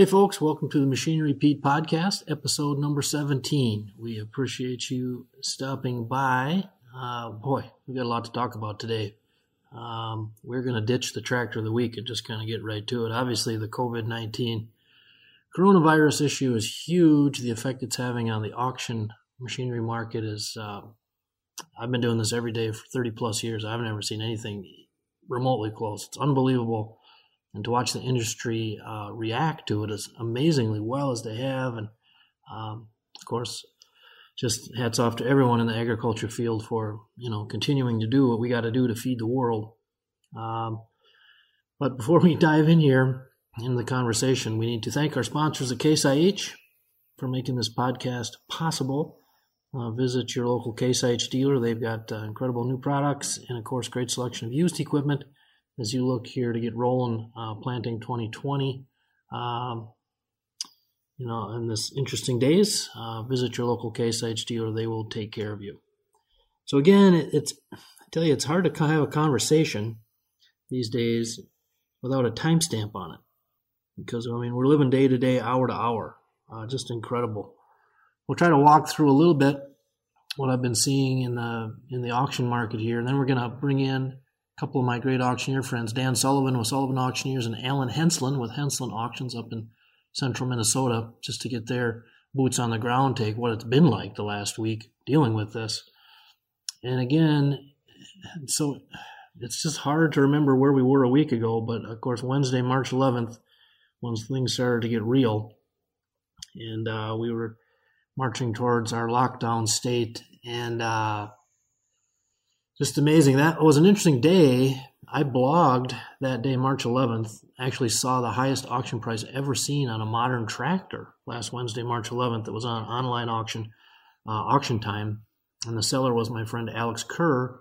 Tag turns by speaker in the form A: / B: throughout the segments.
A: Hey, folks, welcome to the Machinery Pete podcast, episode number 17. We appreciate you stopping by. Uh, boy, we got a lot to talk about today. Um, we're going to ditch the tractor of the week and just kind of get right to it. Obviously, the COVID 19 coronavirus issue is huge. The effect it's having on the auction machinery market is, uh, I've been doing this every day for 30 plus years. I've never seen anything remotely close. It's unbelievable and to watch the industry uh, react to it as amazingly well as they have. And um, of course, just hats off to everyone in the agriculture field for you know continuing to do what we got to do to feed the world. Um, but before we dive in here in the conversation, we need to thank our sponsors at Case IH for making this podcast possible. Uh, visit your local Case IH dealer. They've got uh, incredible new products and, of course, great selection of used equipment as you look here to get rolling uh, planting 2020. Um, you know, in this interesting days, uh, visit your local Case IH dealer. They will take care of you. So again, it, it's I tell you, it's hard to have a conversation these days without a timestamp on it, because I mean we're living day to day, hour to hour, uh, just incredible. We'll try to walk through a little bit what I've been seeing in the in the auction market here, and then we're going to bring in couple of my great auctioneer friends, Dan Sullivan with Sullivan Auctioneers and Alan Henslin with Henslin Auctions up in central Minnesota, just to get their boots on the ground take, what it's been like the last week dealing with this. And again, so it's just hard to remember where we were a week ago, but of course, Wednesday, March 11th, once things started to get real, and uh, we were marching towards our lockdown state, and uh, just amazing. That was an interesting day. I blogged that day, March 11th. Actually, saw the highest auction price ever seen on a modern tractor last Wednesday, March 11th. It was on online auction, uh, auction time, and the seller was my friend Alex Kerr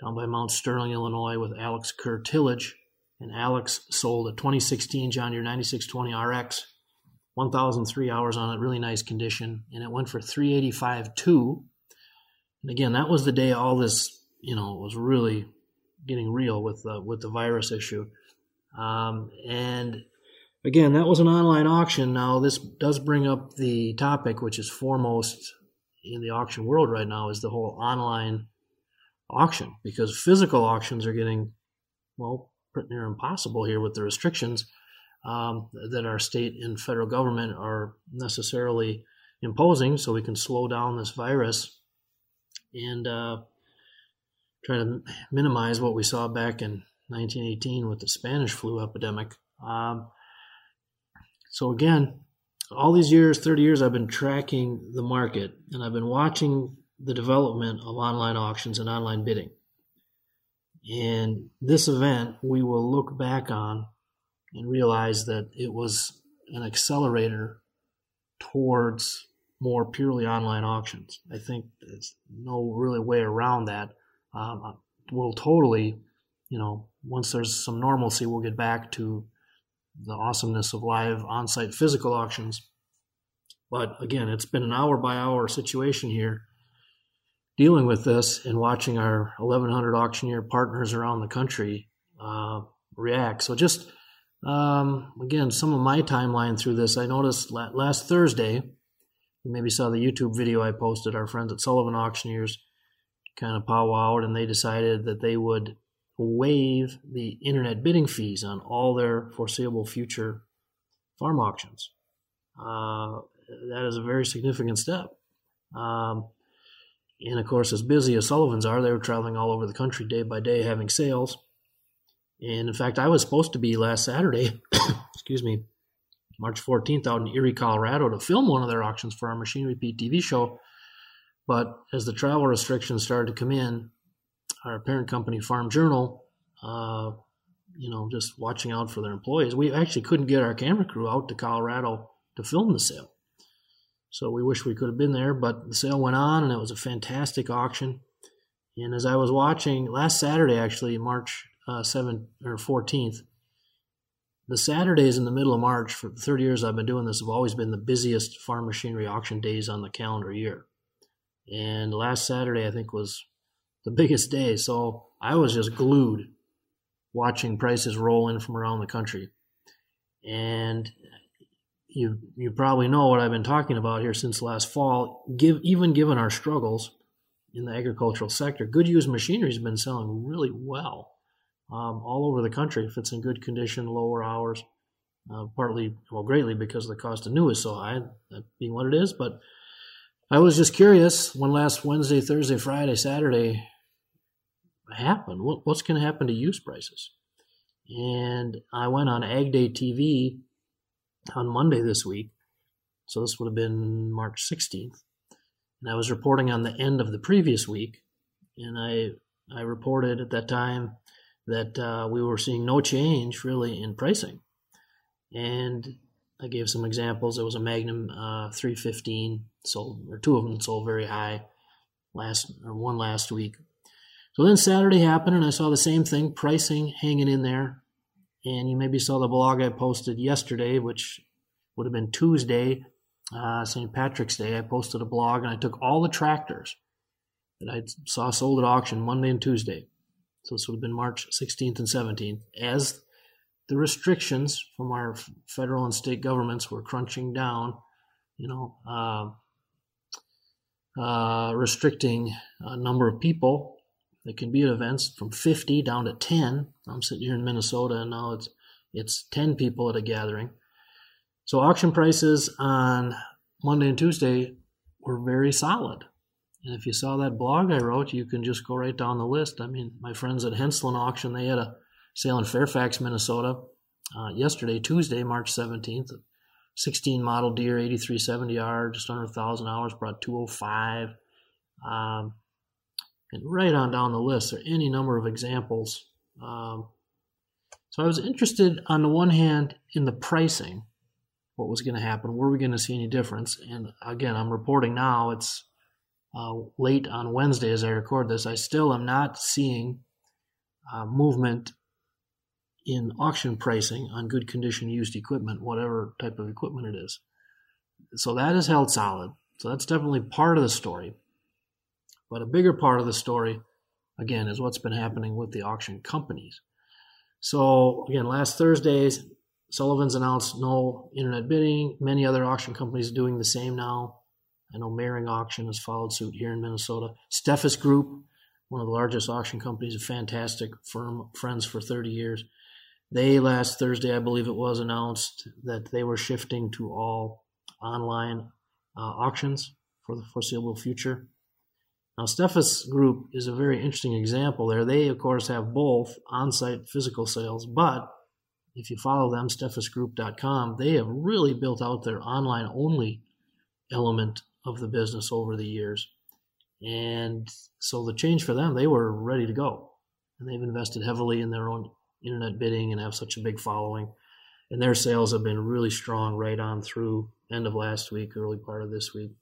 A: down by Mount Sterling, Illinois, with Alex Kerr Tillage. And Alex sold a 2016 John Deere 9620 RX, 1,003 hours on it, really nice condition, and it went for 385.2. And again, that was the day all this you know it was really getting real with the, with the virus issue. Um, and again, that was an online auction. Now this does bring up the topic, which is foremost in the auction world right now, is the whole online auction because physical auctions are getting well pretty near impossible here with the restrictions um, that our state and federal government are necessarily imposing, so we can slow down this virus and uh, try to minimize what we saw back in 1918 with the Spanish flu epidemic. Um, so again, all these years, 30 years, I've been tracking the market and I've been watching the development of online auctions and online bidding. And this event we will look back on and realize that it was an accelerator towards more purely online auctions. I think there's no really way around that um, we'll totally, you know, once there's some normalcy, we'll get back to the awesomeness of live on-site physical auctions. But again, it's been an hour by hour situation here dealing with this and watching our 1,100 auctioneer partners around the country uh, react. So just um, again, some of my timeline through this, I noticed last Thursday, you maybe saw the YouTube video I posted, our friends at Sullivan Auctioneers kind of powwowed and they decided that they would waive the internet bidding fees on all their foreseeable future farm auctions. Uh, that is a very significant step. Um, and of course, as busy as Sullivan's are, they were traveling all over the country day by day having sales. And in fact, I was supposed to be last Saturday, excuse me, March 14th, out in Erie, Colorado to film one of their auctions for our Machinery Pete TV show. But as the travel restrictions started to come in, our parent company, Farm Journal, uh, you know, just watching out for their employees, we actually couldn't get our camera crew out to Colorado to film the sale. So we wish we could have been there, but the sale went on and it was a fantastic auction. And as I was watching last Saturday, actually, March uh, 7th or 14th, the Saturdays in the middle of March for the 30 years I've been doing this have always been the busiest farm machinery auction days on the calendar year. And last Saturday, I think, was the biggest day. So I was just glued watching prices roll in from around the country. And you you probably know what I've been talking about here since last fall. Give even given our struggles in the agricultural sector, good used machinery has been selling really well um, all over the country if it's in good condition, lower hours. Uh, partly, well, greatly because the cost of new is so high, that being what it is. But I was just curious when last Wednesday, Thursday, Friday, Saturday happened. What, what's going to happen to use prices? And I went on Ag Day TV on Monday this week. So this would have been March 16th. And I was reporting on the end of the previous week. And I, I reported at that time that uh, we were seeing no change really in pricing. And I gave some examples. There was a Magnum uh, 315 sold, or two of them sold very high last, or one last week. So then Saturday happened, and I saw the same thing, pricing hanging in there. And you maybe saw the blog I posted yesterday, which would have been Tuesday, uh, St. Patrick's Day. I posted a blog and I took all the tractors that I saw sold at auction Monday and Tuesday. So this would have been March 16th and 17th as the restrictions from our federal and state governments were crunching down, you know, uh, uh, restricting a number of people that can be at events from 50 down to 10. I'm sitting here in Minnesota and now it's it's 10 people at a gathering. So auction prices on Monday and Tuesday were very solid. And if you saw that blog I wrote, you can just go right down the list. I mean, my friends at Henslin Auction, they had a sale in Fairfax, Minnesota uh, yesterday, Tuesday, March 17th. 16 model Deere, 8370R, just under 1,000 hours, brought 205. Um, and right on down the list, there are any number of examples. Um, so I was interested, on the one hand, in the pricing, what was going to happen, were we going to see any difference? And again, I'm reporting now, it's uh, late on Wednesday as I record this. I still am not seeing uh, movement in auction pricing on good condition used equipment, whatever type of equipment it is. So that is held solid. So that's definitely part of the story. But a bigger part of the story, again, is what's been happening with the auction companies. So, again, last Thursday, Sullivan's announced no internet bidding. Many other auction companies are doing the same now. I know Mehring Auction has followed suit here in Minnesota. Steffes Group, one of the largest auction companies, a fantastic firm, friends for 30 years. They last Thursday, I believe it was, announced that they were shifting to all online uh, auctions for the foreseeable future. Now, Steffes Group is a very interesting example there. They, of course, have both on site physical sales, but if you follow them, steffesgroup.com, they have really built out their online only element of the business over the years. And so the change for them, they were ready to go. And they've invested heavily in their own internet bidding and have such a big following. And their sales have been really strong right on through end of last week, early part of this week.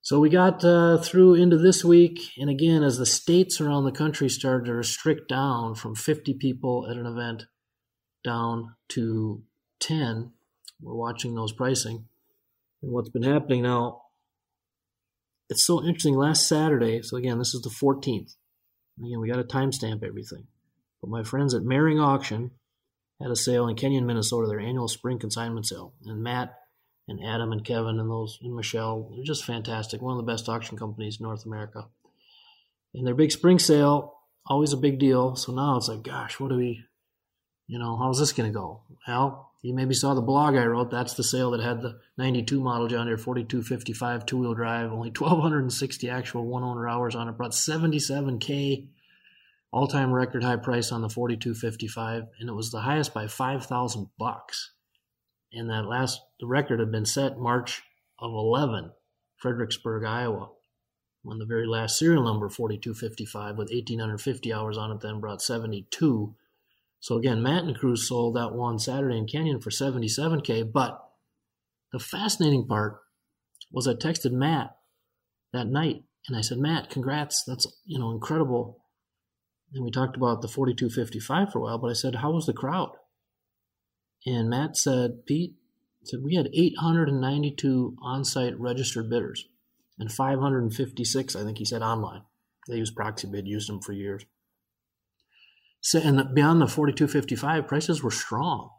A: So we got uh, through into this week, and again, as the states around the country started to restrict down from 50 people at an event down to 10, we're watching those pricing. And what's been happening now, it's so interesting. Last Saturday, so again, this is the 14th. Again, we got to timestamp everything. But my friends at Mehring Auction had a sale in Kenyon, Minnesota, their annual spring consignment sale. And Matt and Adam and Kevin and those and Michelle. They're just fantastic. One of the best auction companies in North America. And their big spring sale, always a big deal. So now it's like, gosh, what do we, you know, how's this going to go? Well, you maybe saw the blog I wrote. That's the sale that had the 92 model John Deere 4255 two wheel drive, only 1,260 actual one owner hours on it, brought 77K all time record high price on the 4255, and it was the highest by 5,000 bucks and that last the record had been set March of 11, Fredericksburg, Iowa, when the very last serial number 4255 with 1850 hours on it then brought 72. So again, Matt and Cruz sold that one Saturday in Kenyon for 77k. But the fascinating part was I texted Matt that night and I said, Matt, congrats, that's you know incredible. And we talked about the 4255 for a while, but I said, how was the crowd? And Matt said, Pete said we had 892 on-site registered bidders and 556, I think he said, online. They used proxy bid, used them for years. So, and beyond the 4255, prices were strong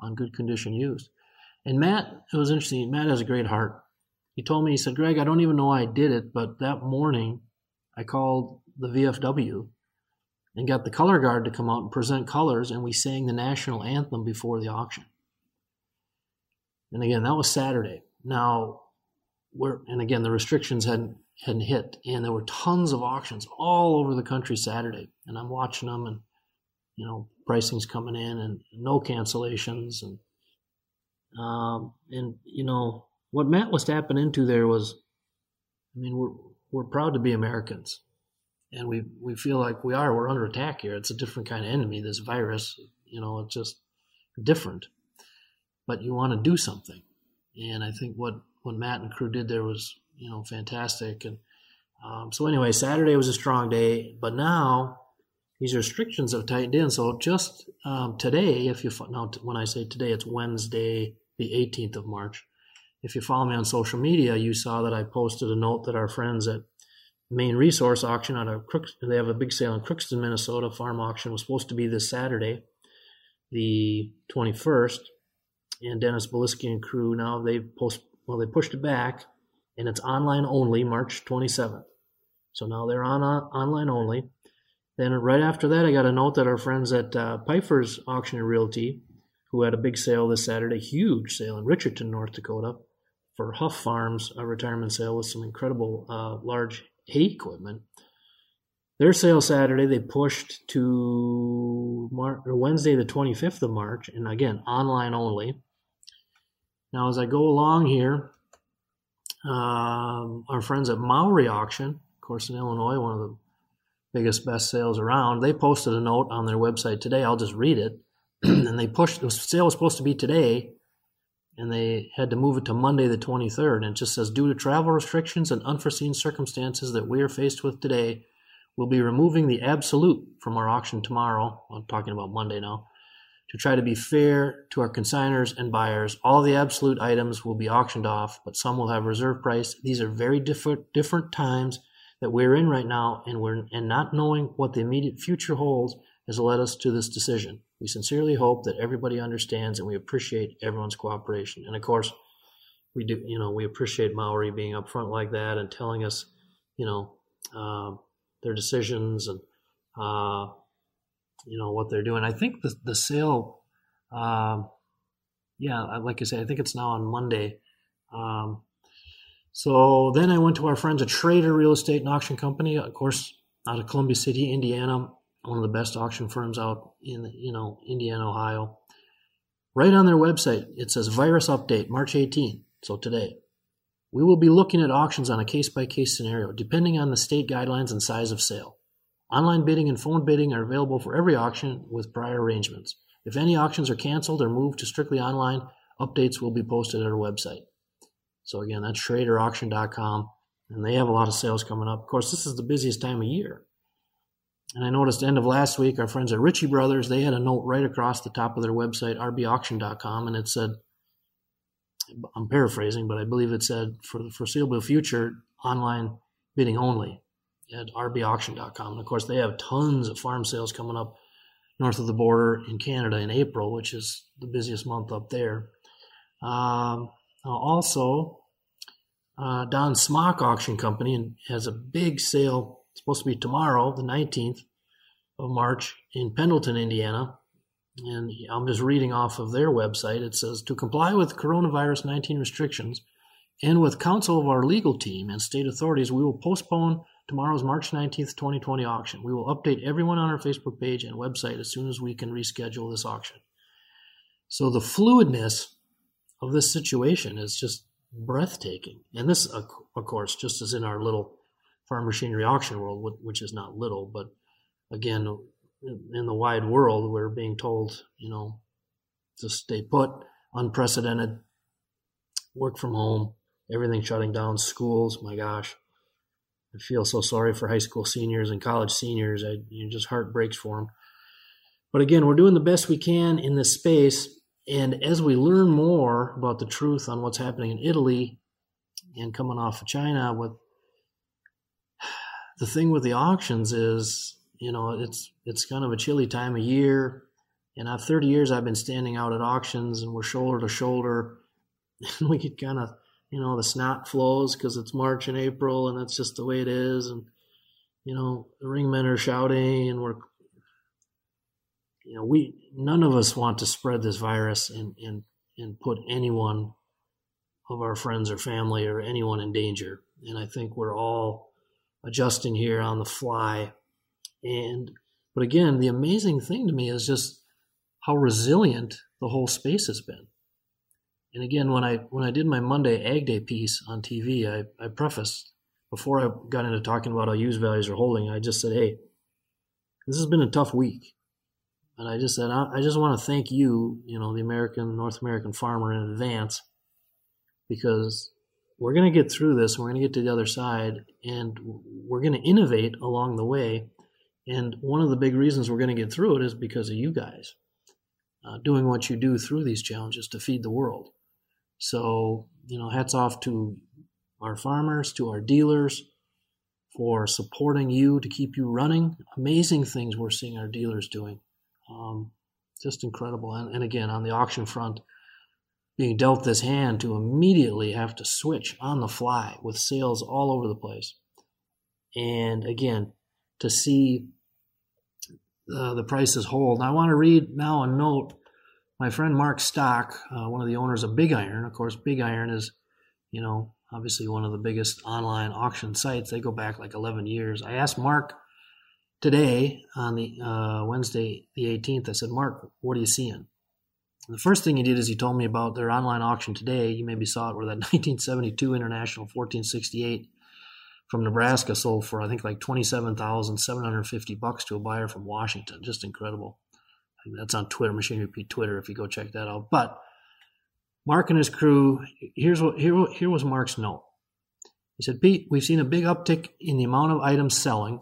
A: on good condition used. And Matt, it was interesting. Matt has a great heart. He told me, he said, Greg, I don't even know why I did it, but that morning I called the VFW and got the color guard to come out and present colors, and we sang the national anthem before the auction. And again, that was Saturday. Now, we're, and again, the restrictions hadn't hadn't hit, and there were tons of auctions all over the country Saturday, and I'm watching them, and you know, pricing's coming in, and no cancellations, and um, and you know what Matt was tapping into there was, I mean, we're we're proud to be Americans, and we we feel like we are. We're under attack here. It's a different kind of enemy. This virus, you know, it's just different. But you want to do something, and I think what what Matt and crew did there was you know fantastic. And um, so anyway, Saturday was a strong day, but now these restrictions have tightened in. So just um, today, if you now when I say today, it's Wednesday, the 18th of March. If you follow me on social media, you saw that I posted a note that our friends at Main Resource Auction out of Crooks, they have a big sale in Crookston, Minnesota. Farm auction was supposed to be this Saturday, the 21st, and Dennis Beliski and crew now they post well they pushed it back, and it's online only, March 27th. So now they're on uh, online only. Then right after that, I got a note that our friends at uh, Piper's Auction and Realty, who had a big sale this Saturday, huge sale in Richardton, North Dakota, for Huff Farms, a retirement sale with some incredible uh, large hay equipment. Their sale Saturday they pushed to Mar- Wednesday the 25th of March, and again online only. Now, as I go along here, um, our friends at Maori Auction, of course in Illinois, one of the biggest best sales around, they posted a note on their website today. I'll just read it. and they pushed the sale was supposed to be today, and they had to move it to Monday the 23rd. And it just says, due to travel restrictions and unforeseen circumstances that we are faced with today, we'll be removing the absolute from our auction tomorrow. I'm talking about Monday now. To try to be fair to our consigners and buyers, all the absolute items will be auctioned off, but some will have reserve price. These are very different different times that we're in right now, and we're and not knowing what the immediate future holds has led us to this decision. We sincerely hope that everybody understands and we appreciate everyone's cooperation. And of course, we do, you know, we appreciate Maori being upfront like that and telling us, you know, uh, their decisions and, uh, you know, what they're doing. I think the, the sale, um, yeah, like I say, I think it's now on Monday. Um, so then I went to our friends at Schrader Real Estate and Auction Company, of course, out of Columbia City, Indiana one of the best auction firms out in you know Indiana, Ohio. Right on their website, it says virus update March 18, so today. We will be looking at auctions on a case by case scenario, depending on the state guidelines and size of sale. Online bidding and phone bidding are available for every auction with prior arrangements. If any auctions are canceled or moved to strictly online, updates will be posted at our website. So again, that's schraderauction.com, and they have a lot of sales coming up. Of course, this is the busiest time of year. And I noticed end of last week, our friends at Ritchie Brothers, they had a note right across the top of their website, rbauction.com, and it said, I'm paraphrasing, but I believe it said, for the foreseeable future, online bidding only at rbauction.com. And of course, they have tons of farm sales coming up north of the border in Canada in April, which is the busiest month up there. Um, also, uh, Don Smock Auction Company has a big sale supposed to be tomorrow, the 19th of March, in Pendleton, Indiana. And I'm just reading off of their website. It says to comply with coronavirus 19 restrictions and with counsel of our legal team and state authorities, we will postpone tomorrow's March 19th, 2020 auction. We will update everyone on our Facebook page and website as soon as we can reschedule this auction. So the fluidness of this situation is just breathtaking. And this, of course, just as in our little farm machinery auction world, which is not little, but again, in the wide world, we're being told, you know, to stay put, unprecedented, work from home, everything shutting down, schools. My gosh, I feel so sorry for high school seniors and college seniors. I you know, just heart breaks for them. But again, we're doing the best we can in this space. And as we learn more about the truth on what's happening in Italy and coming off of China with the thing with the auctions is, you know, it's it's kind of a chilly time of year. And I've 30 years I've been standing out at auctions and we're shoulder to shoulder And we get kind of, you know, the snot flows because it's March and April and that's just the way it is. And, you know, the ringmen are shouting and we're, you know, we, none of us want to spread this virus and, and, and put anyone of our friends or family or anyone in danger. And I think we're all adjusting here on the fly. And, but again, the amazing thing to me is just how resilient the whole space has been. And again, when I when I did my Monday Ag Day piece on TV, I, I prefaced before I got into talking about how use values are holding, I just said, "Hey, this has been a tough week," and I just said, "I, I just want to thank you, you know, the American North American farmer in advance, because we're going to get through this. We're going to get to the other side, and we're going to innovate along the way. And one of the big reasons we're going to get through it is because of you guys." uh, doing what you do through these challenges to feed the world. So, you know, hats off to our farmers, to our dealers for supporting you to keep you running. Amazing things we're seeing our dealers doing. Um, just incredible. And, and again, on the auction front, being dealt this hand to immediately have to switch on the fly with sales all over the place. And again, to see uh, the prices hold. I want to read now a note. My friend Mark Stock, uh, one of the owners of Big Iron, of course, Big Iron is, you know, obviously one of the biggest online auction sites. They go back like 11 years. I asked Mark today on the uh, Wednesday, the 18th. I said, Mark, what are you seeing? The first thing he did is he told me about their online auction today. You maybe saw it where that 1972 International 1468 from Nebraska sold for I think like twenty seven thousand seven hundred fifty bucks to a buyer from Washington. Just incredible. That's on Twitter, Machinery Pete Twitter, if you go check that out. But Mark and his crew, here's what here, here was Mark's note. He said, Pete, we've seen a big uptick in the amount of items selling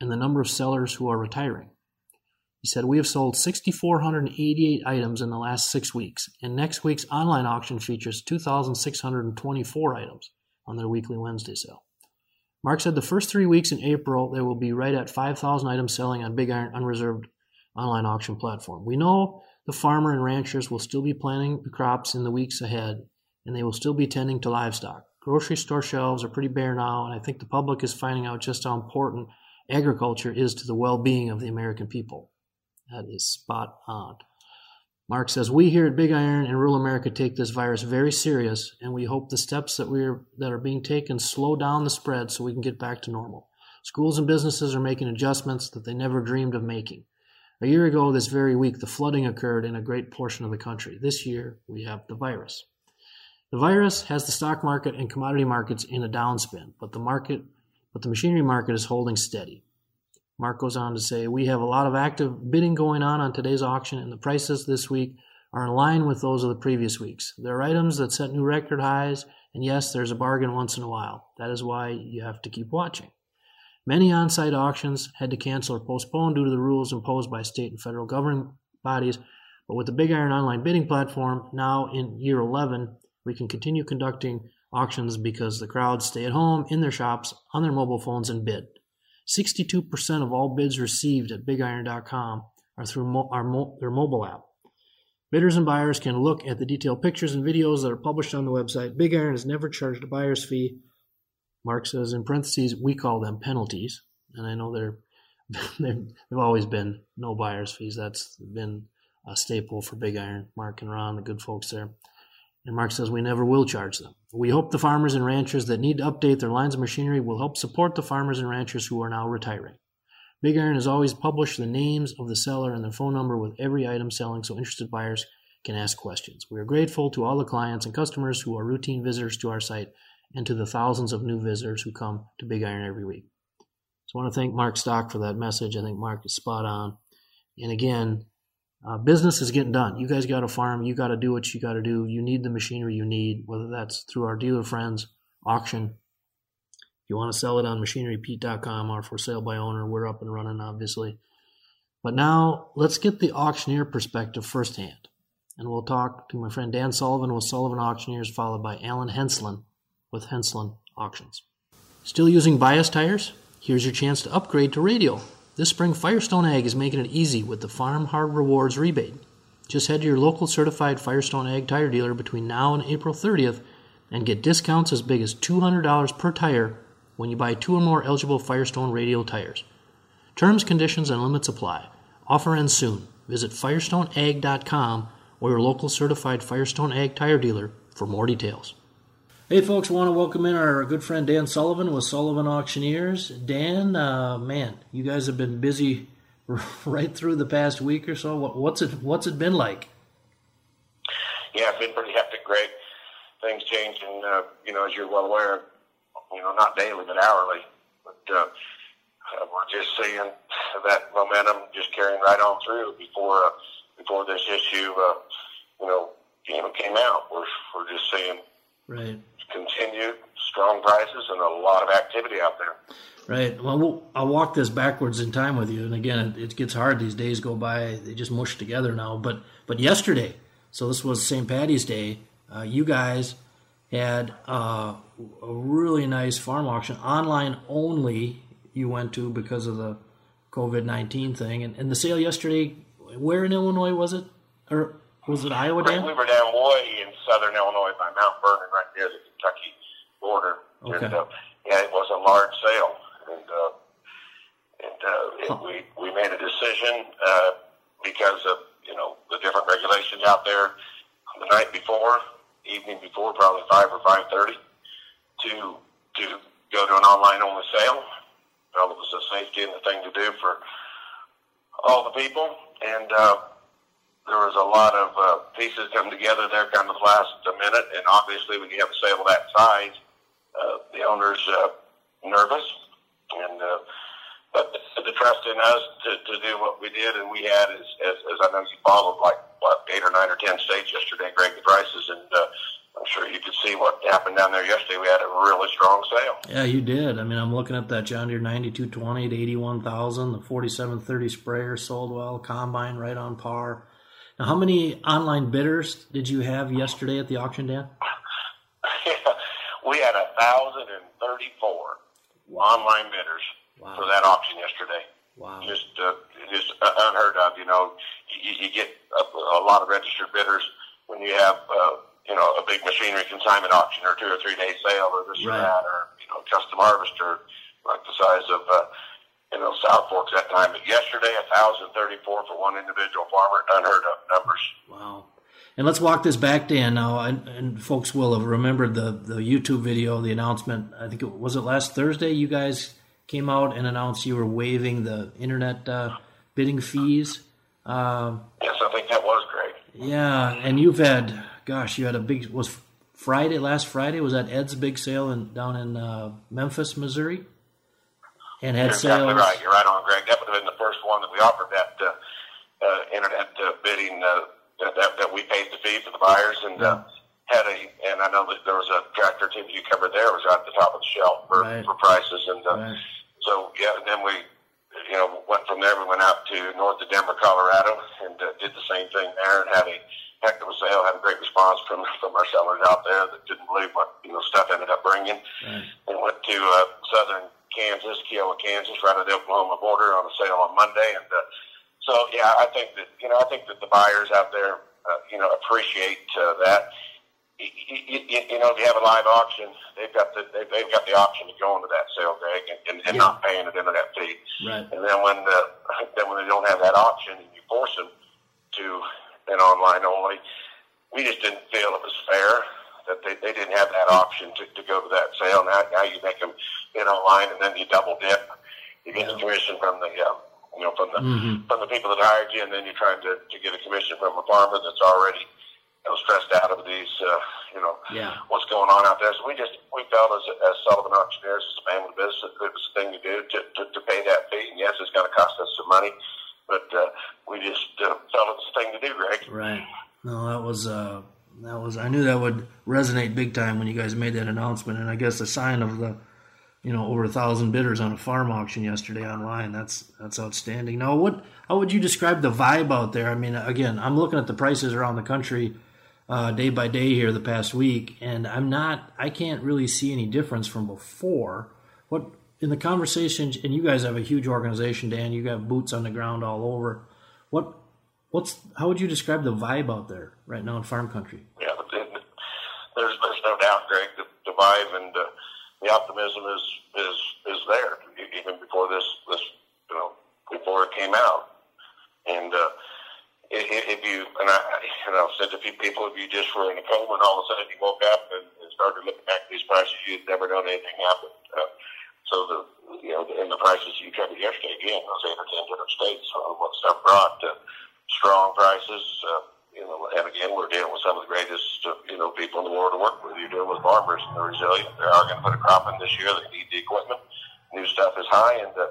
A: and the number of sellers who are retiring. He said, We have sold 6,488 items in the last six weeks, and next week's online auction features 2,624 items on their weekly Wednesday sale. Mark said the first three weeks in April, they will be right at 5,000 items selling on Big Iron Unreserved online auction platform. We know the farmer and ranchers will still be planting the crops in the weeks ahead, and they will still be tending to livestock. Grocery store shelves are pretty bare now, and I think the public is finding out just how important agriculture is to the well being of the American people. That is spot on. Mark says, We here at Big Iron in rural America take this virus very serious, and we hope the steps that, we're, that are being taken slow down the spread so we can get back to normal. Schools and businesses are making adjustments that they never dreamed of making. A year ago, this very week, the flooding occurred in a great portion of the country. This year, we have the virus. The virus has the stock market and commodity markets in a downspin, but the market, but the machinery market is holding steady. Mark goes on to say, We have a lot of active bidding going on on today's auction, and the prices this week are in line with those of the previous weeks. There are items that set new record highs, and yes, there's a bargain once in a while. That is why you have to keep watching. Many on site auctions had to cancel or postpone due to the rules imposed by state and federal governing bodies, but with the Big Iron online bidding platform, now in year 11, we can continue conducting auctions because the crowds stay at home, in their shops, on their mobile phones, and bid. 62% of all bids received at bigiron.com are through mo- our mo- their mobile app. Bidders and buyers can look at the detailed pictures and videos that are published on the website. Big Iron has never charged a buyer's fee. Mark says in parentheses, we call them penalties. And I know they're, they've always been no buyer's fees. That's been a staple for Big Iron. Mark and Ron, the good folks there. And Mark says we never will charge them. We hope the farmers and ranchers that need to update their lines of machinery will help support the farmers and ranchers who are now retiring. Big Iron has always published the names of the seller and their phone number with every item selling so interested buyers can ask questions. We are grateful to all the clients and customers who are routine visitors to our site and to the thousands of new visitors who come to Big Iron every week. So I want to thank Mark Stock for that message. I think Mark is spot on. And again, uh, business is getting done. You guys got to farm. You got to do what you got to do. You need the machinery you need, whether that's through our dealer friends, auction. If you want to sell it on machinerypete.com or for sale by owner, we're up and running, obviously. But now let's get the auctioneer perspective firsthand. And we'll talk to my friend Dan Sullivan with Sullivan Auctioneers, followed by Alan Henslin with Henslin Auctions. Still using bias tires? Here's your chance to upgrade to radial. This spring, Firestone Ag is making it easy with the Farm Hard Rewards rebate. Just head to your local certified Firestone Ag tire dealer between now and April 30th and get discounts as big as $200 per tire when you buy two or more eligible Firestone radial tires. Terms, conditions, and limits apply. Offer ends soon. Visit firestoneag.com or your local certified Firestone Ag tire dealer for more details. Hey, folks, want to welcome in our good friend Dan Sullivan with Sullivan Auctioneers. Dan, uh, man, you guys have been busy right through the past week or so. What's it What's it been like?
B: Yeah, it's been pretty hectic, Greg. Things change, and uh, you know, as you're well aware, you know, not daily but hourly. But uh, we're just seeing that momentum just carrying right on through before uh, before this issue, uh, you know, you know, came out. We're we're just seeing
A: right
B: continued strong prices and a lot of activity out there.
A: Right. Well, I'll walk this backwards in time with you. And again, it, it, gets hard. These days go by; they just mush together now. But but yesterday, so this was St. Patty's Day. Uh, you guys had uh, a really nice farm auction, online only. You went to because of the COVID nineteen thing, and, and the sale yesterday. Where in Illinois was it, or was it Iowa? Dan?
B: We were down way in southern Illinois by Mount Vernon, right near the Border.
A: Okay.
B: And, uh, yeah, it was a large sale, and uh, and uh, it, we we made a decision uh, because of you know the different regulations out there the night before, evening before, probably five or five thirty, to to go to an online only sale. Felt it was the safety and the thing to do for all the people, and. Uh, there was a lot of uh, pieces come together there kind of last a minute, and obviously when you have a sale of that size, uh, the owner's uh, nervous, and uh, but the trust in us to, to do what we did, and we had, as, as, as I know you followed, like what eight or nine or ten states yesterday, Greg, the prices, and uh, I'm sure you could see what happened down there yesterday. We had a really strong sale.
A: Yeah, you did. I mean, I'm looking at that John Deere 9220 to 81,000. The 4730 sprayer sold well. Combine right on par. Now, how many online bidders did you have yesterday at the auction, Dan?
B: we had a thousand and thirty-four wow. online bidders wow. for that auction yesterday.
A: Wow!
B: Just, uh, just unheard of. You know, you, you get a, a lot of registered bidders when you have, uh, you know, a big machinery consignment auction or two or three day sale or this
A: right.
B: or that or you know, custom harvester like the size of. Uh, you know, South Forks that time. But yesterday, 1,034 for one individual farmer, unheard of numbers.
A: Wow. And let's walk this back, Dan. Now, and, and, folks will have remembered the, the YouTube video, the announcement. I think it was it last Thursday. You guys came out and announced you were waiving the internet uh, bidding fees.
B: Uh, yes, I think that was great.
A: Yeah, and you've had, gosh, you had a big was Friday last Friday was that Ed's big sale in down in uh, Memphis, Missouri and had
B: You're
A: sales.
B: Exactly right. You're right on, Greg. That would have been the first one that we offered that uh, uh, internet uh, bidding uh, that, that we paid the fee for the buyers and uh, had a. And I know that there was a tractor team you covered there was right at the top of the shelf for,
A: right.
B: for prices and uh,
A: right.
B: so yeah. And then we. You know, went from there. We went out to north of Denver, Colorado, and uh, did the same thing there, and had a heck of a sale. Had a great response from from our sellers out there that didn't believe what you know stuff ended up bringing.
A: Right.
B: And went to uh, southern Kansas, Kiowa, Kansas, right at the Oklahoma border on a sale on Monday. And uh, so, yeah, I think that you know, I think that the buyers out there, uh, you know, appreciate uh, that. You, you, you know, if you have a live auction, they've got the they've, they've got the option to go into that sale, Greg, and, and, and
A: Yeah.
B: not paying an internet fee.
A: Right.
B: And then when the, then when they don't have that option, and you force them to an online only, we just didn't feel it was fair that they, they didn't have that option to, to go to that sale. Now, now you make them bid online, and then you double dip. You get the commission from the, uh, you know, from the
A: Mhm.
B: from the people that hired you, and then you're trying to, to get a commission from a farmer that's already you know, stressed out of these, uh, you know,
A: Yeah.
B: what's going on out there. So we just we felt as as Sullivan Auctioneers, as a family business, it was the thing to do to, to, to pay that fee. And yes, it's going to cost us some money, but uh, we just uh, felt it was the thing to do, Greg.
A: Right. No, that was uh, that was. I knew that would resonate big time when you guys made that announcement, and I guess the sign of the, you know, over a thousand bidders on a farm auction yesterday online. That's that's outstanding. Now, what? How would you describe the vibe out there? I mean, again, I'm looking at the prices around the country. Uh, day by day here the past week, and I'm not. I can't really see any difference from before. What in the conversations, and you guys have a huge organization, Dan. You got boots on the ground all over. What what's how would you describe the vibe out there right now in farm country?
B: Yeah, there's there's no doubt, Greg. The, the vibe and uh, the optimism is is is there even before this this you know before it came out. And uh, if you and I, you know, said to a few people, if you just were in a coma and all of a sudden you woke up and, and started looking back at these prices, you'd never known anything happened. Uh, so the you know, and the prices you covered yesterday again, those eight or ten different states, uh, what stuff brought uh, strong prices. Uh, you know, and again, we're dealing with some of the greatest, uh, you know, people in the world to work with. You're dealing with farmers and they're resilient. They are going to put a crop in this year. They need the equipment. New stuff is high, and uh,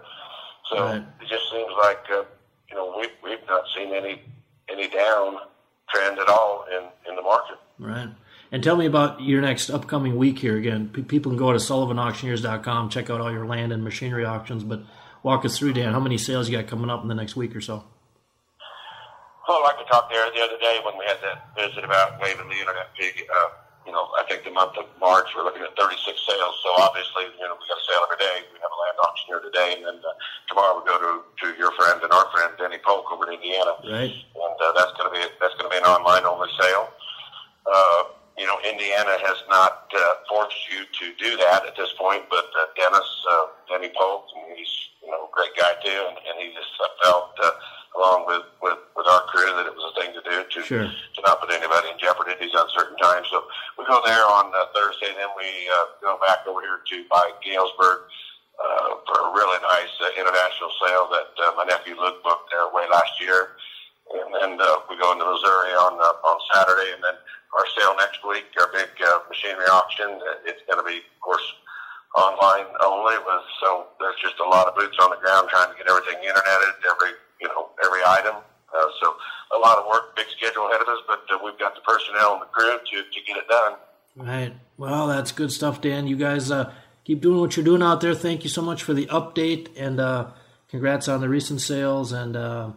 B: so right. it just seems like uh, you know we've we've not seen any any down trend at all in in the market.
A: Right. And tell me about your next upcoming week here again. People can go to SullivanAuctioneers.com, check out all your land and machinery auctions, but walk us through, Dan, how many sales you got coming up in the next week or so?
B: Well, like we talked there the other day when we had that visit about waiving the internet pig. Uh, you know, I think the month of March we're looking at 36 sales. So obviously, you know, we got a sale every day. We have a land auction here today, and then uh, tomorrow we go to to your friend and our friend Denny Polk over in Indiana.
A: Right.
B: And uh, that's going to be that's going to be an online only sale. Uh, you know, Indiana has not uh, forced you to do that at this point, but uh, Dennis, uh, Denny Polk, and he's you know a great guy too, and, and he just felt. Uh, along with, with, with our crew that it was a thing to do to
A: sure.
B: to not put anybody in jeopardy at these uncertain times. So we go there on uh, Thursday, and then we uh, go back over here to by Galesburg uh, for a really nice uh, international sale that uh, my nephew Luke booked there way last year, and then uh, we go into Missouri on uh, on Saturday, and then our sale next week, our big uh, machinery auction. Uh, it's going to be, of course online only with so there's just a lot of boots on the ground trying to get everything interneted every you know, every item. Uh, so a lot of work, big schedule ahead of us, but uh, we've got the personnel and the crew to, to get it done.
A: Right. Well, that's good stuff, Dan. You guys uh, keep doing what you're doing out there. Thank you so much for the update and uh, congrats on the recent sales. And uh,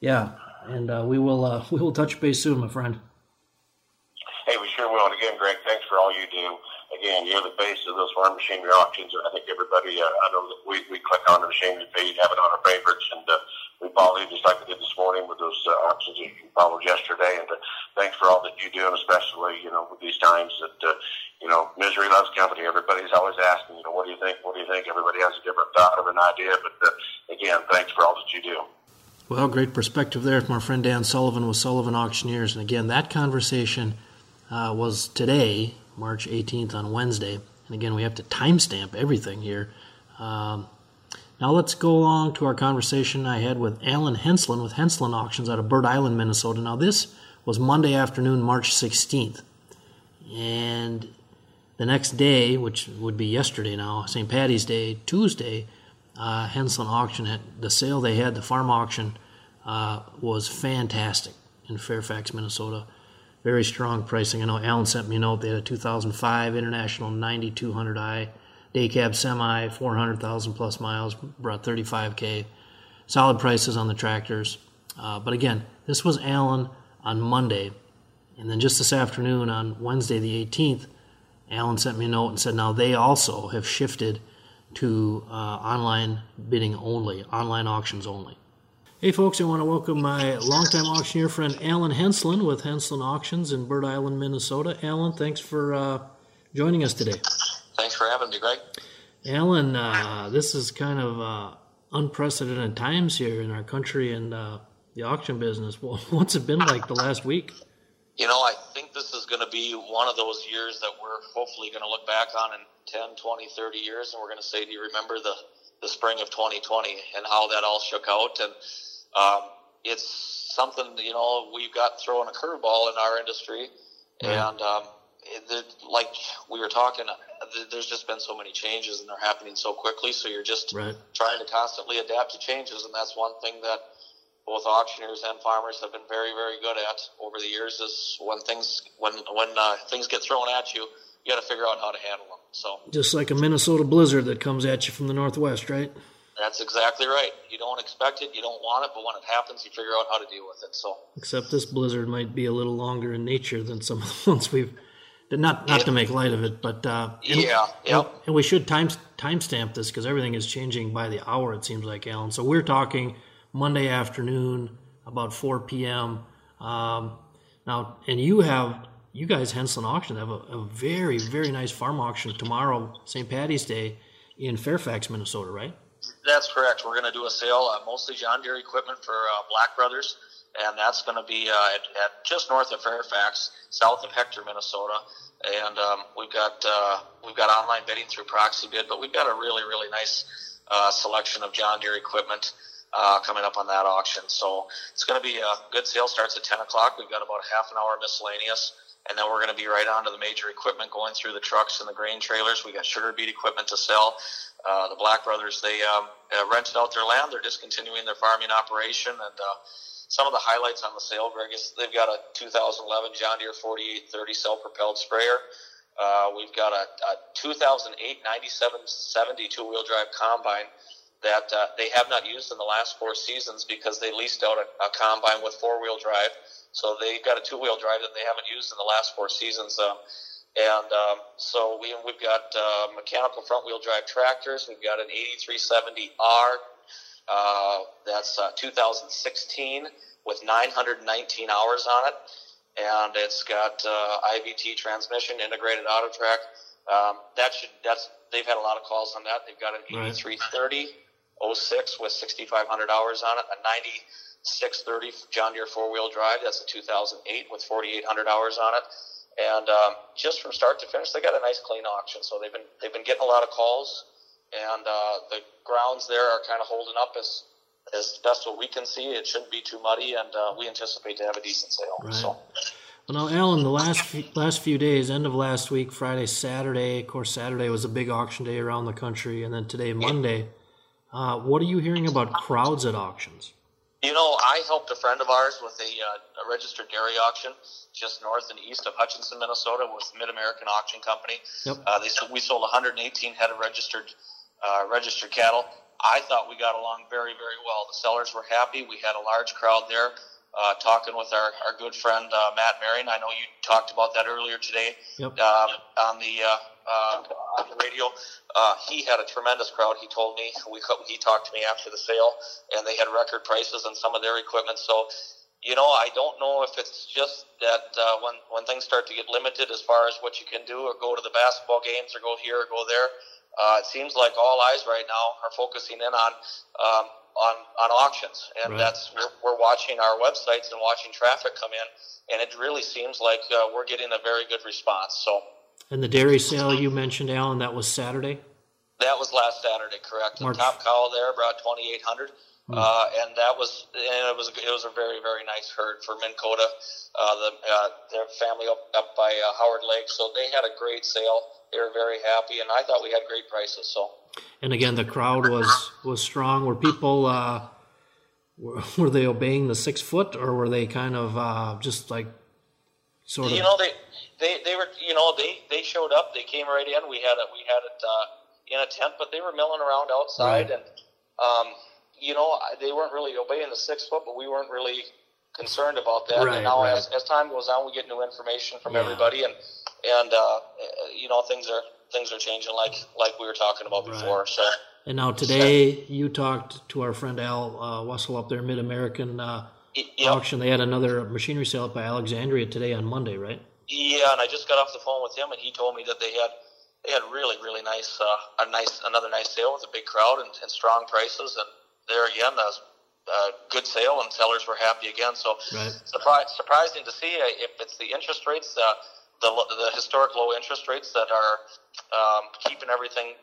A: yeah, and uh, we will uh, we will touch base soon, my friend.
B: Hey, we sure will. And again, Greg, thanks for all you do again, you're the base of those farm machinery auctions, and I think everybody, uh, I know that we, we click on the machinery Pete, have it on our favorites, and uh, we follow you just like we did this morning with those uh, auctions that you followed yesterday. And uh, thanks for all that you do, and especially, you know, with these times that, uh, you know, misery loves company. Everybody's always asking, you know, what do you think? What do you think? Everybody has a different thought of an idea, but uh, again, thanks for all that you do.
A: Well, great perspective there from our friend Dan Sullivan with Sullivan Auctioneers. And again, that conversation uh, was today March 18th on Wednesday. And again, we have to timestamp everything here. Um, now let's go along to our conversation I had with Alan Henslin with Henslin Auctions out of Bird Island, Minnesota. Now this was Monday afternoon, March 16th. And the next day, which would be yesterday now, St. Patty's Day, Tuesday, uh, Henslin Auction, had, the sale they had, the farm auction, uh, was fantastic in Fairfax, Minnesota very strong pricing. I know Alan sent me a note. They had a 2005 International 9200i day cab semi, 400,000 plus miles, brought 35k. Solid prices on the tractors. Uh, but again, this was Alan on Monday. And then just this afternoon on Wednesday, the 18th, Alan sent me a note and said now they also have shifted to uh, online bidding only, online auctions only. Hey, folks, I want to welcome my longtime auctioneer friend Alan Henslin with Henslin Auctions in Bird Island, Minnesota. Alan, thanks for uh, joining us today.
C: Thanks for having me, Greg.
A: Alan, uh, this is kind of uh, unprecedented times here in our country and uh, the auction business. Well, what's it been like the last week?
C: You know, I think this is going to be one of those years that we're hopefully going to look back on in 10, 20, 30 years, and we're going to say, do you remember the, the spring of 2020 and how that all shook out? And um, it's something you know we've got throwing a curveball in our industry, yeah. and um, it, like we were talking, there's just been so many changes and they're happening so quickly. So you're just
A: right.
C: trying to constantly adapt to changes, and that's one thing that both auctioneers and farmers have been very, very good at over the years. Is when things when when uh, things get thrown at you, you got to figure out how to handle them. So
A: just like a Minnesota blizzard that comes at you from the northwest, right?
C: That's exactly right. You don't expect it, you don't want it, but when it happens, you figure out how to deal with it. So,
A: except this blizzard might be a little longer in nature than some of the ones we've. Not not yeah. to make light of it, but uh,
C: and, yeah,
A: yeah. And we should time timestamp this because everything is changing by the hour. It seems like Alan. So we're talking Monday afternoon, about 4 p.m. Um, now, and you have you guys, Henslin Auction, have a, a, very very nice farm auction tomorrow, St. Patty's Day, in Fairfax, Minnesota, right?
C: That's correct. We're going to do a sale, uh, mostly John Deere equipment for uh, Black Brothers, and that's going to be uh, at, at, just north of Fairfax, south of Hector, Minnesota. And um, we've got uh, we've got online bidding through Proxibid, but we've got a really really nice uh, selection of John Deere equipment uh, coming up on that auction. So it's going to be a good sale. Starts at 10 o'clock. We've got about half an hour miscellaneous. And then we're going to be right on to the major equipment going through the trucks and the grain trailers. We got sugar beet equipment to sell. Uh, the Black Brothers, they um, uh, rented out their land. They're discontinuing their farming operation. And uh, some of the highlights on the sale, Greg, is they've got a 2011 John Deere 4830 self-propelled sprayer. Uh, we've got a, a 2008 9770 two-wheel drive combine that uh, they have not used in the last four seasons because they leased out a, a combine with four-wheel drive. So they've got a two-wheel drive that they haven't used in the last four seasons. Uh, and um, so we, we've got uh, mechanical front-wheel drive tractors. We've got an 8370R. Uh, that's uh, 2016 with 919 hours on it. And it's got uh, IVT transmission, integrated auto track. Um, that should that's they've had a lot of calls on that. They've got an 8330 06 with 6,500 hours on it, a 9630 John Deere four wheel drive. That's a 2008 with 4,800 hours on it. And um, just from start to finish, they got a nice clean auction. So they've been they've been getting a lot of calls, and uh, the grounds there are kind of holding up as as best what we can see. It shouldn't be too muddy, and uh, we anticipate to have a decent sale.
A: Right.
C: So.
A: Well, now, Alan, the last few, last few days, end of last week, Friday, Saturday. Of course, Saturday was a big auction day around the country, and then today, Monday. Uh, what are you hearing about crowds at auctions?
C: You know, I helped a friend of ours with a, uh, a registered dairy auction just north and east of Hutchinson, Minnesota, with Mid American Auction Company.
A: Yep.
C: Uh, they we sold 118 head of registered uh, registered cattle. I thought we got along very, very well. The sellers were happy. We had a large crowd there uh, talking with our, our good friend uh, Matt Maring. I know you talked about that earlier today
A: Yep.
C: um, on the uh, uh, on the radio. Uh, he had a tremendous crowd. He told me we he talked to me after the sale, and they had record prices on some of their equipment. So, you know, I don't know if it's just that uh, when when things start to get limited as far as what you can do, or go to the basketball games, or go here, or go there. Uh, it seems like all eyes right now are focusing in on um, on on auctions, and
A: Right.
C: that's we're, we're watching our websites and watching traffic come in, and it really seems like uh, we're getting a very good response. So.
A: And the dairy sale you mentioned, Alan, that was Saturday.
C: That was last Saturday, correct?
A: March.
C: The top cow there brought 2,800, uh, and that was and it was it was a very very nice herd for Minn Kota, uh, the uh, their family up up by uh, Howard Lake. So they had a great sale. They were very happy, and I thought we had great prices. So
A: And again, the crowd was was strong. Were people uh, were, were they obeying the six foot, or were they kind of uh, just like sort of?
C: you know they they they were you know they they showed up. They came right in. We had it we had it uh, in a tent, but they were milling around outside,
A: Right.
C: and um, you know they weren't really obeying the six foot, but we weren't really concerned about that.
A: Right,
C: and now
A: right.
C: as, as time goes on, we get new information from
A: Yeah.
C: everybody, and and uh, you know things are things are changing like like we were talking about
A: Right.
C: before. So
A: and now today, you talked to our friend Al uh, Wessel up there, Mid American uh,
C: yep.
A: auction. They had another machinery sale up by Alexandria today on Monday, right?
C: Yeah, and I just got off the phone with him, and he told me that they had they had really really nice uh, a nice another nice sale with a big crowd and, and strong prices, and there again, that was a good sale, and sellers were happy again. So
A: Right.
C: surpri- surprising to see uh, if it's the interest rates, uh, the the historic low interest rates that are um, keeping everything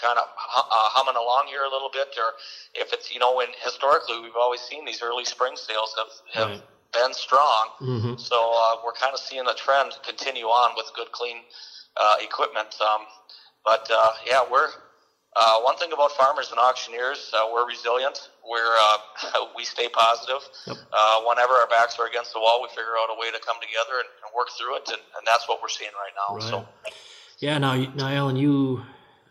C: kind of uh, humming along here a little bit, or if it's you know when historically we've always seen these early spring sales have have
A: Right.
C: been strong.
A: hmm
C: So uh, we're kind of seeing the trend continue on with good, clean uh, equipment. Um, but uh, yeah, we're uh, one thing about farmers and auctioneers. Uh, we're resilient. We're uh, we stay positive.
A: Yep.
C: Uh, whenever our backs are against the wall, we figure out a way to come together and, and work through it, and, and that's what we're seeing right now.
A: Right.
C: So
A: Yeah. Now, now, Alan, you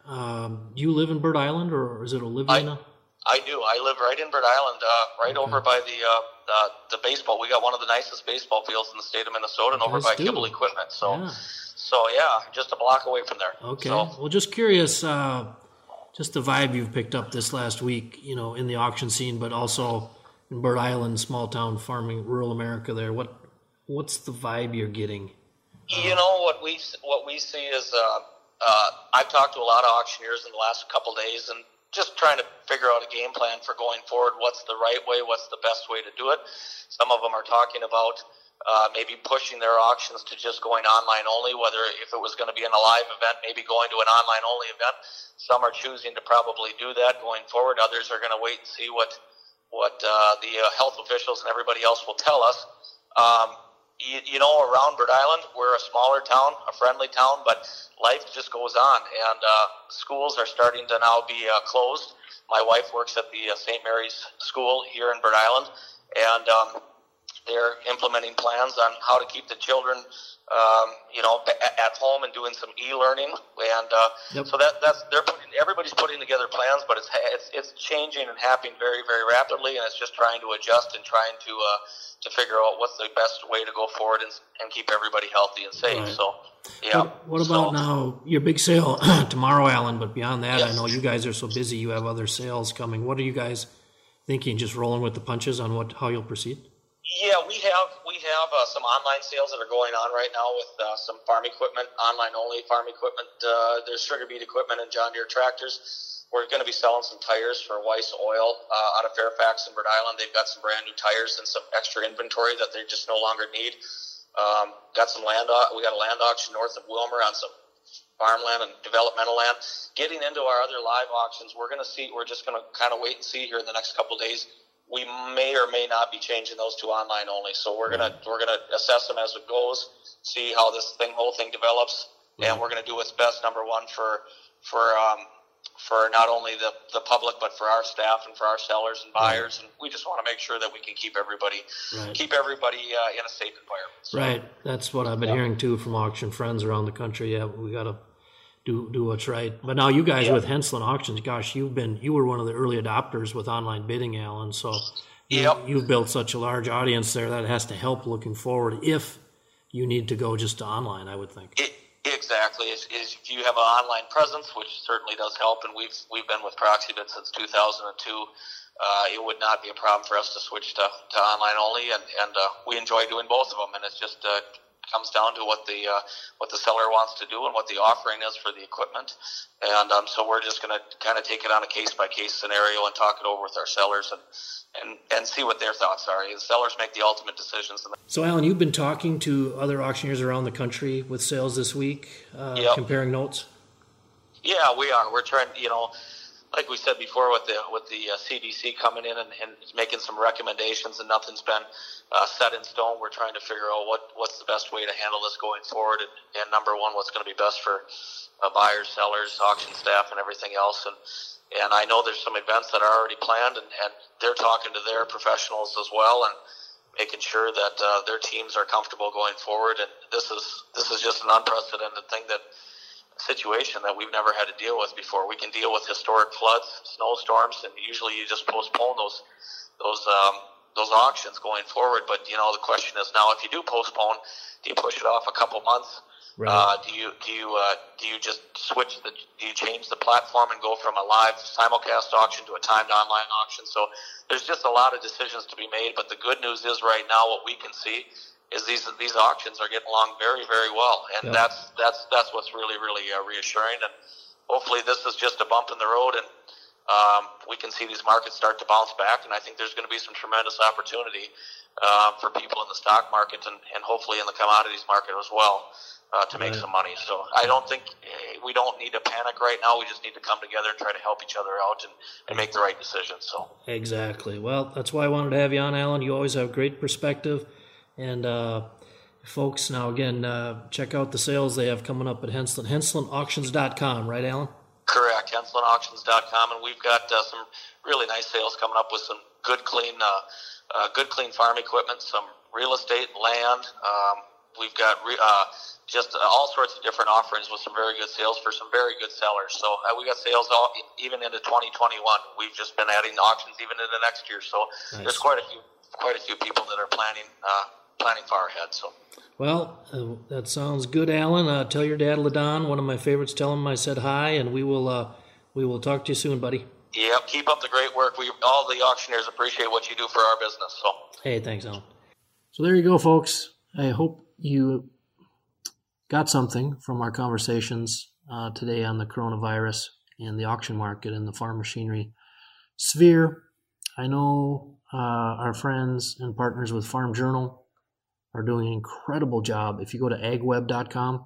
A: um, you live in Bird Island, or is it Olivia?
C: I do. I live right in Bird Island, uh, right
A: Okay.
C: over by the uh, the the baseball. We got one of the nicest baseball fields in the state of Minnesota, and over by
A: do.
C: Kibble Equipment. So.
A: yeah.
C: So yeah, just a block away from there.
A: Okay.
C: So,
A: Well, just curious, uh, just the vibe you've picked up this last week, you know, in the auction scene, but also in Bird Island, small town farming, rural America. There, what what's the vibe you're getting?
C: You know what we what we see is uh, uh, I've talked to a lot of auctioneers in the last couple days, and just trying to figure out a game plan for going forward. What's the right way? What's the best way to do it? Some of them are talking about uh, maybe pushing their auctions to just going online only, whether if it was going to be in a live event, maybe going to an online only event. Some are choosing to probably do that going forward. Others are going to wait and see what what uh, the uh, health officials and everybody else will tell us. Um, you, you know, around Bird Island, we're a smaller town, a friendly town, but life just goes on, and uh, schools are starting to now be uh, closed. My wife works at the uh, St. Mary's School here in Bird Island, and um, they're implementing plans on how to keep the children, um, you know, at home and doing some e-learning. And uh, yep. so that that's they're putting everybody's putting together plans, but it's it's it's changing and happening very very rapidly, and it's just trying to adjust and trying to uh, to figure out what's the best way to go forward and, and keep everybody healthy and safe. Right. So. Yeah.
A: What, what about so, now your big sale tomorrow, Alan? But beyond that, yes. I know you guys are so busy. You have other sales coming. What are you guys thinking? Just rolling with the punches on what how you'll proceed?
C: Yeah, we have we have uh, some online sales that are going on right now with uh, some farm equipment, online only farm equipment. Uh, there's sugar beet equipment and John Deere tractors. We're going to be selling some tires for Weiss Oil uh, out of Fairfax and Bird Island. They've got some brand new tires and some extra inventory that they just no longer need. Um, got some land. We got a land auction north of Willmar on some farmland and developmental land. Getting into our other live auctions, we're going to see. We're just going to kind of wait and see here in the next couple of days we may or may not be changing those to online only. So we're gonna we're gonna assess them as it goes, see how this thing whole thing develops, and we're gonna do what's best. Number one for for um, for not only the, the public but for our staff and for our sellers and buyers and we just want to make sure that we can keep everybody right. keep everybody uh, in a safe environment
A: so, right that's what i've been yeah. hearing too from auction friends around the country yeah we got to do do what's right. But now you guys yeah. with Henslin Auctions, gosh, you've been you were one of the early adopters with online bidding, Alan. So you, yep. you've built such a large audience there that has to help looking forward. If you need to go just to online, I would think.
C: It, exactly. Is, is if you have an online presence, which certainly does help, and we've we've been with Proxibid since 2002. Uh, it would not be a problem for us to switch to, to online only, and, and uh, we enjoy doing both of them. And it's just uh, comes down to what the uh, what the seller wants to do and what the offering is for the equipment. And um, so we're just going to kind of take it on a case by case scenario and talk it over with our sellers and. And, and see what their thoughts are. The sellers make the ultimate decisions.
A: So, Alan, you've been talking to other auctioneers around the country with sales this week, uh, yep. comparing notes.
C: Yeah, we are. We're trying. You know, like we said before, with the with the uh, CDC coming in and, and, making some recommendations, and nothing's been uh, set in stone. We're trying to figure out what what's the best way to handle this going forward, and, and number one, what's going to be best for uh, buyers, sellers, auction staff, and everything else. And and I know there's some events that are already planned, and, and they're talking to their professionals as well, and making sure that uh, their teams are comfortable going forward. And this is this is just an unprecedented thing that situation that we've never had to deal with before. We can deal with historic floods, snowstorms, and usually you just postpone those those um, those auctions going forward. But you know, the question is now, if you do postpone, do you push it off a couple months? Right. Uh, do you do you uh, do you just switch the do you change the platform and go from a live simulcast auction to a timed online auction? So there's just a lot of decisions to be made. But the good news is right now what we can see is these these auctions are getting along very very well, and yeah. that's that's that's what's really really uh, reassuring. And hopefully this is just a bump in the road, and um, we can see these markets start to bounce back. And I think there's going to be some tremendous opportunity uh, for people in the stock market and, and hopefully in the commodities market as well. Uh, to make right. some money. So I don't think eh, we don't need to panic right now. We just need to come together and try to help each other out and, and make the right decisions. So
A: exactly. Well, that's why I wanted to have you on, Alan. You always have great perspective. And uh, folks, now again, uh, check out the sales they have coming up at Henslin. HenslinAuctions.com, right, Alan?
C: Correct, HenslinAuctions.com. And we've got uh, some really nice sales coming up with some good, clean, uh, uh, good, clean farm equipment, some real estate, land. Um, we've got re- uh, just all sorts of different offerings with some very good sales for some very good sellers. So uh, we got sales all even into 2021. We've just been adding auctions even into next year. So nice. there's quite a few quite a few people that are planning uh, planning far ahead. So.
A: Well, uh, that sounds good, Alan. Uh, tell your dad, Ladon, one of my favorites. Tell him I said hi, and we will uh, we will talk to you soon, buddy.
C: Yep, keep up the great work. We all the auctioneers appreciate what you do for our business. So
A: hey, thanks, Alan. So there you go, folks. I hope you got something from our conversations uh, today on the coronavirus and the auction market and the farm machinery sphere. I know uh, our friends and partners with Farm Journal are doing an incredible job. If you go to agweb.com,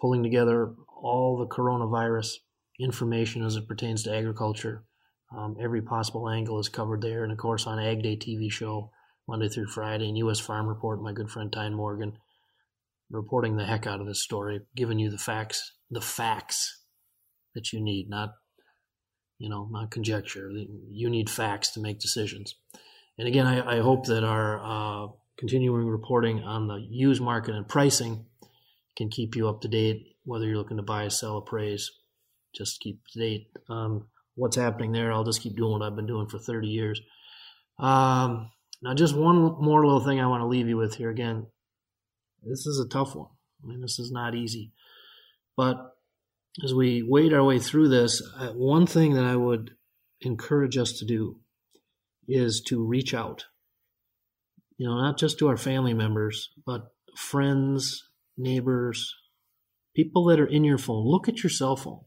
A: pulling together all the coronavirus information as it pertains to agriculture. Um, every possible angle is covered there. And of course, on Ag Day TV show, Monday through Friday, and U.S. Farm Report, my good friend Tyne Morgan, reporting the heck out of this story, giving you the facts, the facts that you need, not, you know, not conjecture. You need facts to make decisions. And again, I, I hope that our uh, continuing reporting on the used market and pricing can keep you up to date, whether you're looking to buy, sell, appraise, just keep to date on what's happening there. I'll just keep doing what I've been doing for 30 years. Um, now, just one more little thing I want to leave you with here. Again, this is a tough one. I mean, this is not easy. But as we wade our way through this, uh, one thing that I would encourage us to do is to reach out. You know, not just to our family members, but friends, neighbors, people that are in your phone. Look at your cell phone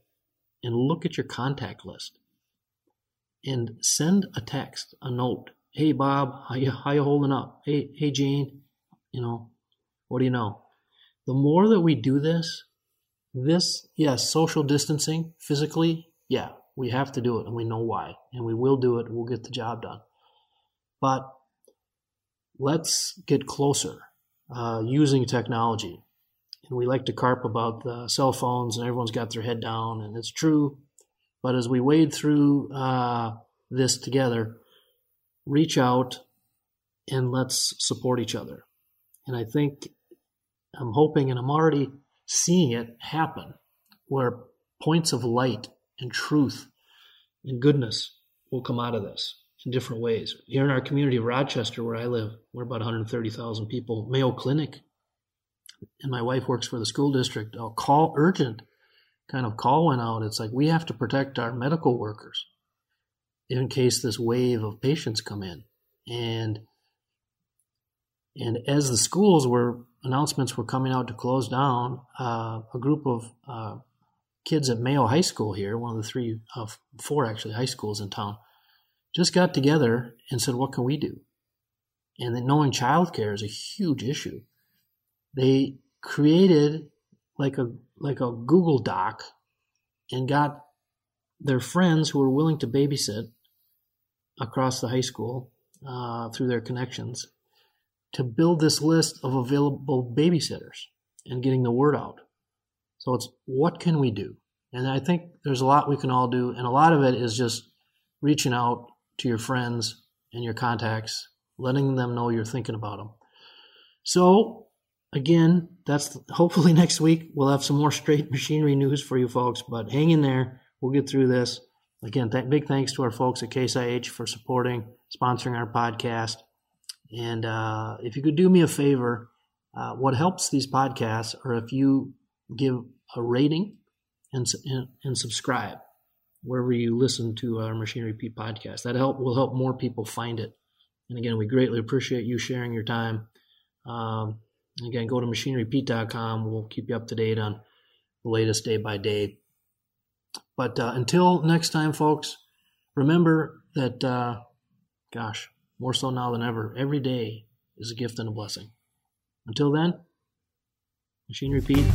A: and look at your contact list and send a text, a note. Hey Bob, how you how you holding up? Hey hey Jane, you know, what do you know? The more that we do this, this yes, social distancing physically, yeah, we have to do it and we know why. And we will do it, we'll get the job done. But let's get closer uh, using technology. And we like to carp about the cell phones and everyone's got their head down and it's true. But as we wade through uh, this together reach out and let's support each other. And i think i'm hoping and i'm already seeing it happen where points of light and truth and goodness will come out of this in different ways here in our community of rochester where i live we're about 130000 people mayo clinic and my wife works for the school district, a call urgent kind of call went out. It's like we have to protect our medical workers in case this wave of patients come in. And and as the schools were announcements were coming out to close down, uh, a group of uh, kids at Mayo High School here, one of the three of four actually high schools in town, just got together and said, "What can we do?" And knowing childcare is a huge issue, they created like a like a Google Doc and got their friends who were willing to babysit across the high school uh, through their connections to build this list of available babysitters and getting the word out. So it's what can we do? And I think there's a lot we can all do, and a lot of it is just reaching out to your friends and your contacts, letting them know you're thinking about them. So again, that's hopefully next week we'll have some more straight machinery news for you folks. But hang in there, we'll get through this. Again, th- big thanks to our folks at Case IH for supporting, sponsoring our podcast. And uh, if you could do me a favor, uh, what helps these podcasts are if you give a rating and, and, and subscribe wherever you listen to our Machinery Pete podcast. That help will help more people find it. And again, we greatly appreciate you sharing your time. Um, Again, go to machinerypete.com. We'll keep you up to date on the latest day by day. But uh, until next time, folks, remember that, uh, gosh, more so now than ever, every day is a gift and a blessing. Until then, Machinery Pete